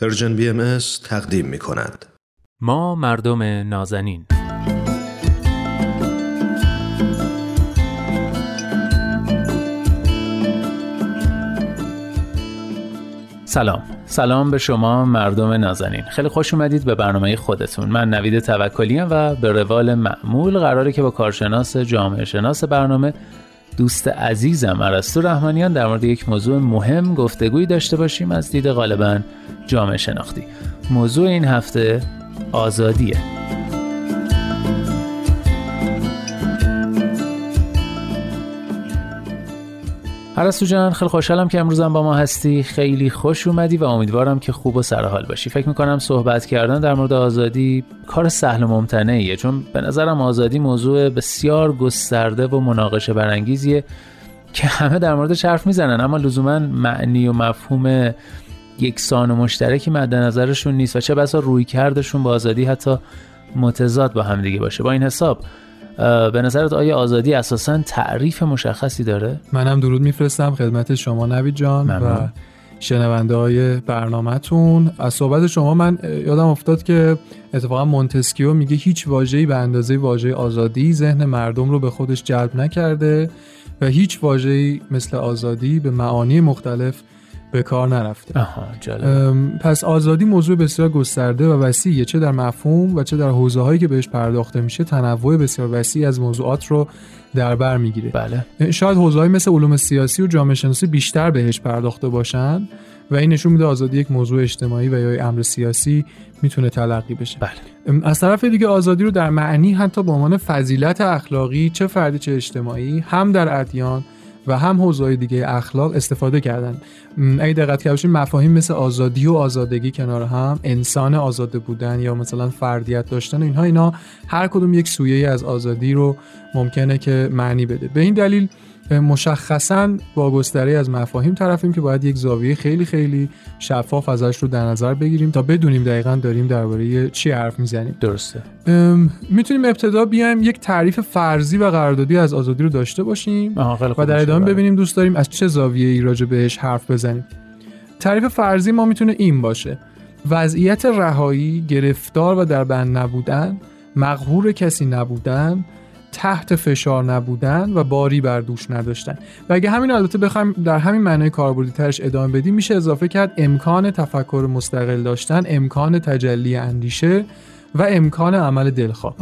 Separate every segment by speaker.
Speaker 1: Persian BM تقدیم می کند.
Speaker 2: ما مردم نازنین. سلام. سلام به شما مردم نازنین. خیلی خوش اومدید به برنامه خودتون. من نوید توکلی و به روال معمول قراره که با کارشناس جامعه شناس برنامه دوست عزیزم ارسطو رحمانیان در مورد یک موضوع مهم گفتگویی داشته باشیم از دید غالبا جامعه شناختی. موضوع این هفته آزادیه. عرستو جان خیلی خوشحالم که امروزم با ما هستی. خیلی خوش اومدی و امیدوارم که خوب و سرحال باشی. فکر می‌کنم صحبت کردن در مورد آزادی کار سهل و ممتنعیه چون به نظرم آزادی موضوع بسیار گسترده و مناقشه برانگیزیه که همه در موردش حرف می‌زنن. اما لزوما معنی و مفهوم یکسان و مشترکی مد نظرشون نیست و چه بسا روی کردشون با آزادی حتی متضاد با هم دیگه باشه. با این حساب به نظرت آیا آزادی اساسا تعریف مشخصی داره؟
Speaker 3: منم درود میفرستم خدمت شما نوید جان و شنونده های برنامهتون از صحبت شما من یادم افتاد که اتفاقا مونتسکیو میگه هیچ واژه‌ای به اندازه واژه آزادی ذهن مردم رو به خودش جلب نکرده و هیچ واژه‌ای مثل آزادی به معانی مختلف به کار نرفته.
Speaker 2: آها
Speaker 3: پس آزادی موضوع بسیار گسترده و وسیعه چه در مفهوم و چه در حوزه هایی که بهش پرداخته میشه تنوع بسیار وسیع از موضوعات رو در بر می‌گیره.
Speaker 2: بله.
Speaker 3: شاید حوزه مثل علوم سیاسی و جامعه شناسی بیشتر بهش پرداخته باشن و این نشون میده آزادی یک موضوع اجتماعی و یا امر سیاسی می‌تونه تلقی بشه.
Speaker 2: بله.
Speaker 3: از طرف دیگه آزادی رو در معنی حتی به عنوان فضیلت اخلاقی چه فردی چه اجتماعی هم در ادیان و هم حوزه‌های دیگه اخلاق استفاده کردن. اگه دقت کرده مفاهیم مثل آزادی و آزادگی کنار هم انسان آزاده بودن یا مثلا فردیت داشتن اینها اینا هر کدوم یک سویه از آزادی رو ممکنه که معنی بده. به این دلیل مشخصا با گستره از مفاهیم طرفیم که باید یک زاویه خیلی خیلی شفاف ازش رو در نظر بگیریم تا بدونیم دقیقا داریم درباره چی حرف می‌زنیم.
Speaker 2: درسته.
Speaker 3: می‌تونیم ابتدا بیایم یک تعریف فرضی و قراردادی از آزادی رو داشته باشیم
Speaker 2: و
Speaker 3: در ادامه. ببینیم دوست داریم از چه زاویه ای راجع بهش حرف بزنیم. تعریف فرضی ما می‌تونه این باشه. وضعیت رهایی گرفتار و در بند نبودن مغهور کسی نبودن تحت فشار نبودن و باری بر دوش نداشتن. و اگه همین البته بخوایم در همین معنای کاربردی ترش ادامه بدیم میشه اضافه کرد امکان تفکر مستقل داشتن امکان تجلی اندیشه و امکان عمل دلخواه.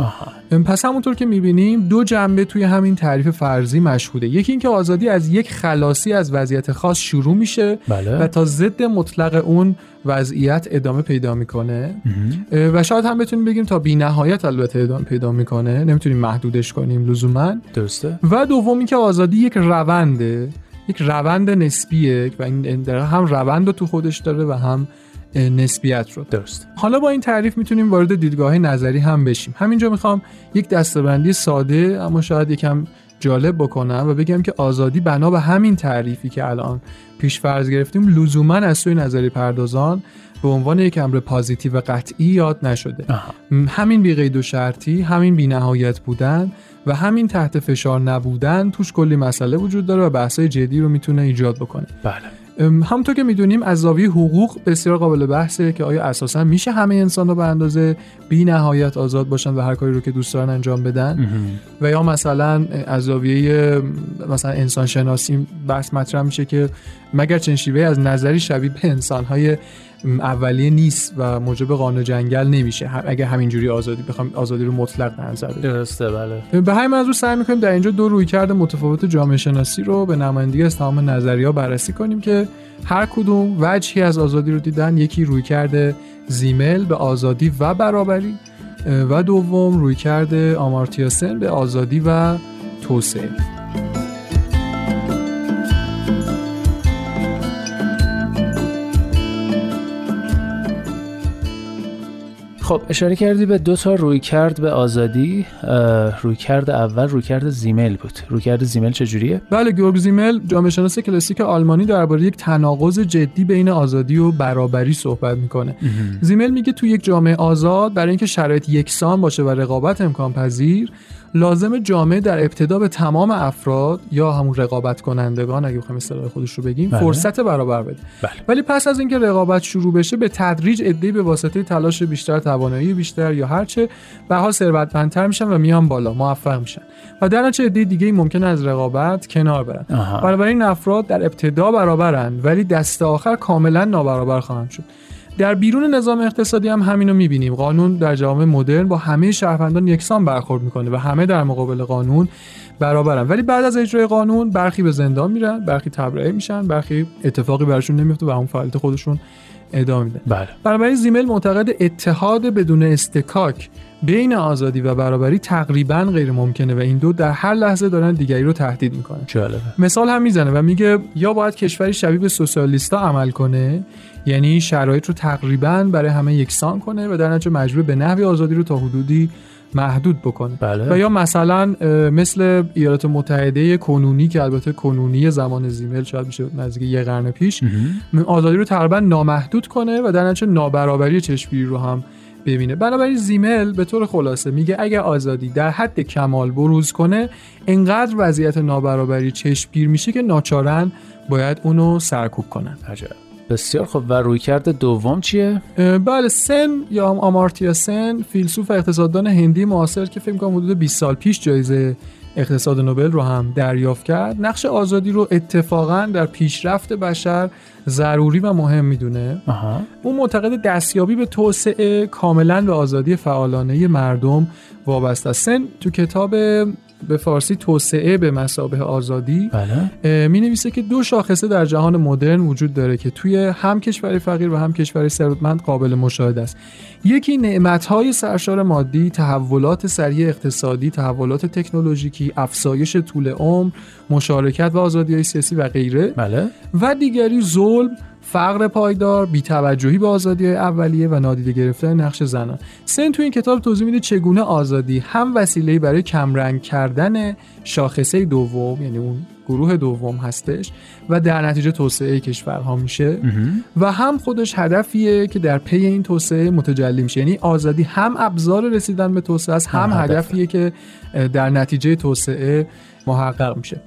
Speaker 3: پس همونطور که می‌بینیم دو جنبه توی همین تعریف فرضی مشهوده. یکی اینکه آزادی از یک خلاصی از وضعیت خاص شروع میشه
Speaker 2: بله.
Speaker 3: و تا ضد مطلق اون وضعیت ادامه پیدا می‌کنه. و شاید هم بتونیم بگیم تا بی نهایت البته ادامه پیدا می‌کنه. نمی‌تونیم محدودش کنیم لزوما.
Speaker 2: درسته.
Speaker 3: و دوم که آزادی یک رونده یک روند نسبیه و این هم روند رو تو خودش داره و هم نسبیت رو.
Speaker 2: درست
Speaker 3: حالا با این تعریف می‌تونیم وارد دیدگاه نظری هم بشیم. همینجا می‌خوام یک دستبندی ساده اما شاید یکم جالب بکنم و بگم که آزادی بنا به همین تعریفی که الان پیش فرض گرفتیم لزوما از سوی نظری پردازان به عنوان یک امر پازیتیو و قطعی یاد نشده. همین بی قید و شرطی همین بی نهایت بودن و همین تحت فشار نبودن توش کلی مسئله وجود داره و بحثای جدی رو می‌تونه ایجاد بکنه.
Speaker 2: بله.
Speaker 3: همونطور که می‌دونیم از زاویه حقوق بسیار قابل بحثه که آیا اساسا میشه همه انسان رو به اندازه بی نهایت آزاد باشن و هر کاری رو که دوست دارن انجام بدن؟ و یا مثلا از زاویه مثلا انسان شناسی بحث مطرح میشه که مگر چنین شیوه از نظری شبیه به انسانهای اولیه نیست و موجب قانون جنگل نمیشه. اگه همینجوری آزادی بخوام آزادی رو مطلق در نظر بگیریم
Speaker 2: درسته بله.
Speaker 3: به همین منظور سعی می‌کنیم در اینجا دو رویکرد متفاوت جامعه شناسی رو به نمایندگی از تمام نظریه بررسی کنیم که هر کدوم وجهی از آزادی رو دیدن. یکی رویکرد زیمل به آزادی و برابری و دوم رویکرد آمارتیاسن به آزادی و توسعه.
Speaker 2: خب اشاره کردی به دو تا روی کرد به آزادی روی کرد اول روی کرد زیمل بود. روی کرد زیمل چجوریه؟
Speaker 3: بله گورگ زیمل جامعه شناس کلاسیک آلمانی درباره یک تناقض جدی بین آزادی و برابری صحبت می‌کنه. زیمل میگه تو یک جامعه آزاد برای اینکه شرایط یکسان باشه و رقابت امکان پذیر لازم جامعه در ابتدا به تمام افراد یا همون رقابت کنندگان اگه بخوایم اصطلاح خودش رو بگیم
Speaker 2: بله.
Speaker 3: فرصت برابر بده
Speaker 2: بله.
Speaker 3: ولی پس از اینکه رقابت شروع بشه به تدریج عده‌ای به واسطه تلاش بیشتر توانایی بیشتر یا هرچه به حال ثروتمندتر میشن و میان بالا موفق میشن و در نتیجه عده دیگه ممکن از رقابت کنار برن. بنابراین افراد در ابتدا برابرن ولی دست آخر کاملا نابرابر خواهند شد در بیرون نظام اقتصادی هم همینو می‌بینیم. قانون در جامعه مدرن با همه شهروندان یکسان برخورد می‌کنه و همه در مقابل قانون برابرن. ولی بعد از اجرای قانون برخی به زندان میرن برخی تبرئه میشن برخی اتفاقی براشون نمیفته و همون فعالیت خودشون ادامه میدن
Speaker 2: بله.
Speaker 3: بنابراین زیمل معتقد اتحاد بدون استکاک بین آزادی و برابری تقریبا غیر ممکنه و این دو در هر لحظه دارن دیگری رو تهدید می‌کنن.
Speaker 2: جالبه.
Speaker 3: مثال هم می‌زنه و میگه یا باید کشوری شبیه به سوسیالیستا عمل کنه یعنی شرایط رو تقریبا برای همه یکسان کنه و در نتیجه مجبور به نحوی آزادی رو تا حدودی محدود بکنه.
Speaker 2: بله.
Speaker 3: و یا مثلا مثل ایالات متحده کنونی که البته کنونی زمان زیمل شاید میشه نزدیک یه قرن پیش. آزادی رو تقریبا نامحدود کنه و در نتیجه نابرابری چشمگیری رو هم ببینه. بنابراین زیمل به طور خلاصه میگه اگر آزادی در حد کمال بروز کنه انقدر وضعیت نابرابری چشمگیر میشه که ناچارن باید اونو سرکوب کنن.
Speaker 2: عجب. بسیار خب. و رویکرد دوم چیه؟
Speaker 3: بله سن یا هم آمارتیا سن فیلسوف و اقتصاددان هندی معاصر که فکر کنم حدود 20 سال پیش جایزه اقتصاد نوبل رو هم دریافت کرد. نقش آزادی رو اتفاقا در پیشرفت بشر ضروری و مهم می‌دونه. اون معتقد دستیابی به توسعه کاملا به آزادی فعالانه مردم وابسته است. سن تو کتاب به فارسی توسعه به مسابه آزادی
Speaker 2: بله.
Speaker 3: می نویسه که دو شاخصه در جهان مدرن وجود داره که توی هم کشور فقیر و هم کشور ثروتمند قابل مشاهده است. یکی نعمت‌های سرشار مادی تحولات سریع اقتصادی تحولات تکنولوژیکی افزایش طول عمر مشارکت و آزادی سیاسی و غیره.
Speaker 2: بله.
Speaker 3: و دیگری ظلم فقر پایدار بیتوجهی به آزادی اولیه و نادیده گرفتن نقش زنان سن تو این کتاب توضیح میده چگونه آزادی هم وسیله برای کمرنگ کردن شاخصه دوم یعنی اون گروه دوم هستش و در نتیجه توسعه کشورها میشه. و هم خودش هدفیه که در پی این توسعه متجلی میشه یعنی آزادی هم ابزار رسیدن به توسعه است هم
Speaker 2: هم.
Speaker 3: هدفیه که در نتیجه توسعه محقق میشه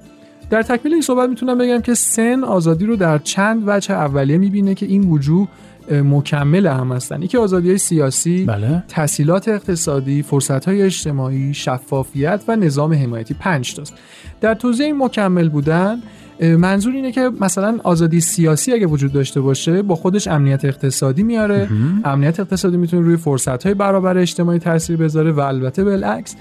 Speaker 3: در تکمیل این صحبت می‌تونم بگم که سن آزادی رو در چند وجه اولیه می‌بینه که این وجوه مکمل هم هستن یکی آزادی های سیاسی
Speaker 2: بله
Speaker 3: تحصیلات اقتصادی، فرصت‌های اجتماعی، شفافیت و نظام حمایتی پنج تاست. در توضیح این مکمل بودن منظور اینه که مثلا آزادی سیاسی اگه وجود داشته باشه با خودش امنیت اقتصادی میاره. امنیت اقتصادی می‌تونه روی فرصت‌های برابر اجتماعی تاثیر بذاره و البته بالعکس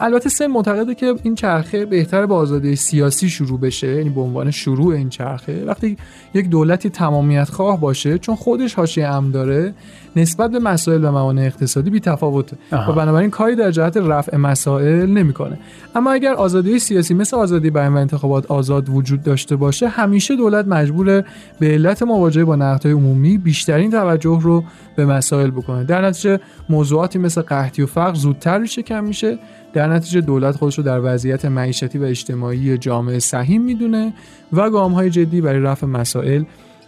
Speaker 3: البته سه معتقده که این چرخه بهتر با آزادی سیاسی شروع بشه یعنی به عنوان شروع این چرخه. وقتی یک دولتی تمامیت خواه باشه چون خودش حاشیه امن داره نسبت به مسائل و موانع اقتصادی بی تفاوته. و بنابراین کاری در جهت رفع مسائل نمی‌کنه. اما اگر آزادی سیاسی مثل آزادی بیان و انتخابات آزاد وجود داشته باشه همیشه دولت مجبور به علت مواجهه با نقدهای عمومی بیشترین توجه رو به مسائل بکنه. در نتیجه موضوعاتی مثل قحطی و فقر زودتر ریشه کم میشه. در نتیجه دولت خودش رو در وضعیت معیشتی و اجتماعی جامعه سهیم می‌دونه و گامهای جدی برای رفع مسائل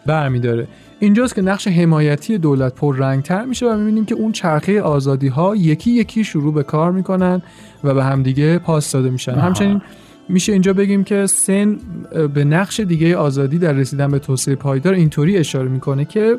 Speaker 3: برمیداره اینجاست که نقش حمایتی دولت پررنگتر میشه و می‌بینیم که اون چرخه آزادی ها یکی یکی شروع به کار می‌کنن و به همدیگه پاس داده میشن
Speaker 2: آها.
Speaker 3: همچنین میشه اینجا بگیم که سن به نقش دیگه آزادی در رسیدن به توسعه پایدار اینطوری اشاره می‌کنه که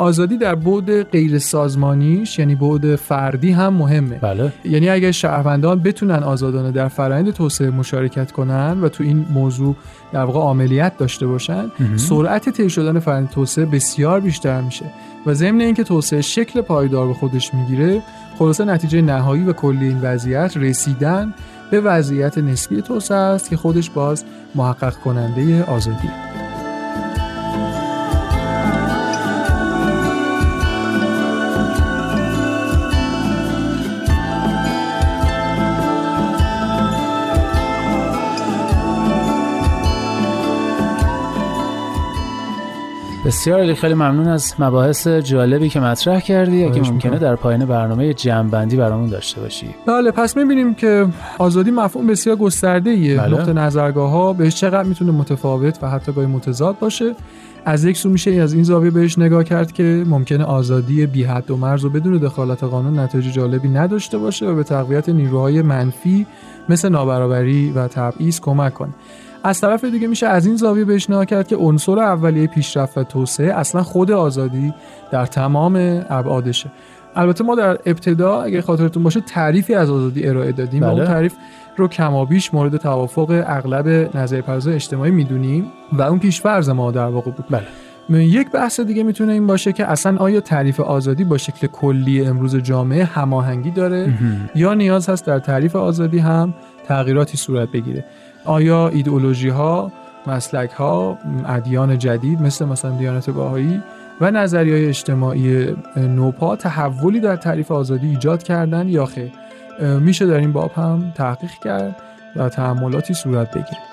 Speaker 3: آزادی در بعد غیر سازمانیش یعنی بعد فردی هم مهمه.
Speaker 2: بله.
Speaker 3: یعنی اگر شهروندان بتونن آزادانه در فرآیند توسعه مشارکت کنن و تو این موضوع در واقع عملیت داشته باشن
Speaker 2: مهم.
Speaker 3: سرعت طی شدن فرآیند توسعه بسیار بیشتر میشه و ضمن اینکه توسعه شکل پایدار به خودش می‌گیره خلاصه نتیجه نهایی و کلی این وضعیت رسیدن به وضعیت نسبی توسعه است که خودش باز محقق کننده آزادی.
Speaker 2: بسیار خیلی ممنون از مباحث جالبی که مطرح کردی اگه ممکنه. در پایان برنامه جمعبندی برامون داشته باشی
Speaker 3: بله پس می‌بینیم که آزادی مفهوم بسیار گسترده ایه
Speaker 2: بله.
Speaker 3: نقطه نظرگاه ها بهش چقدر می‌تونه متفاوت و حتی گاهی متضاد باشه از یک سو میشه از این زاویه بهش نگاه کرد که ممکنه آزادی بی حد و مرز و بدون دخالت قانون نتایج جالبی نداشته باشه و به تقویت نیروهای منفی مثل نابرابری و تبعیض کمک کنه. از طرف دیگه میشه از این زاویه بهش نگاه کرد که عنصر اولیه پیشرفت و توسعه اصلا خود آزادی در تمام ابعادشه. البته ما در ابتدا اگه خاطرتون باشه تعریفی از آزادی ارائه دادیم و اون
Speaker 2: بله.
Speaker 3: تعریف رو کمابیش مورد توافق اغلب نظریه پردازان اجتماعی می‌دونیم و اون پیشفرض ما در واقع بود.
Speaker 2: بله.
Speaker 3: یک بحث دیگه می‌تونه این باشه که اصلا آیا تعریف آزادی با شکل کلی امروز جامعه هماهنگی داره یا نیاز هست در تعریف آزادی هم تغییراتی صورت بگیره؟ آیا ایدئولوژی ها مسلک ها ادیان جدید مثل مثلا دیانت بهایی و نظریه اجتماعی نوپا تحولی در تعریف آزادی ایجاد کردن یا خیر. میشه در این باب هم تحقیق کرد و تحملاتی صورت بگیره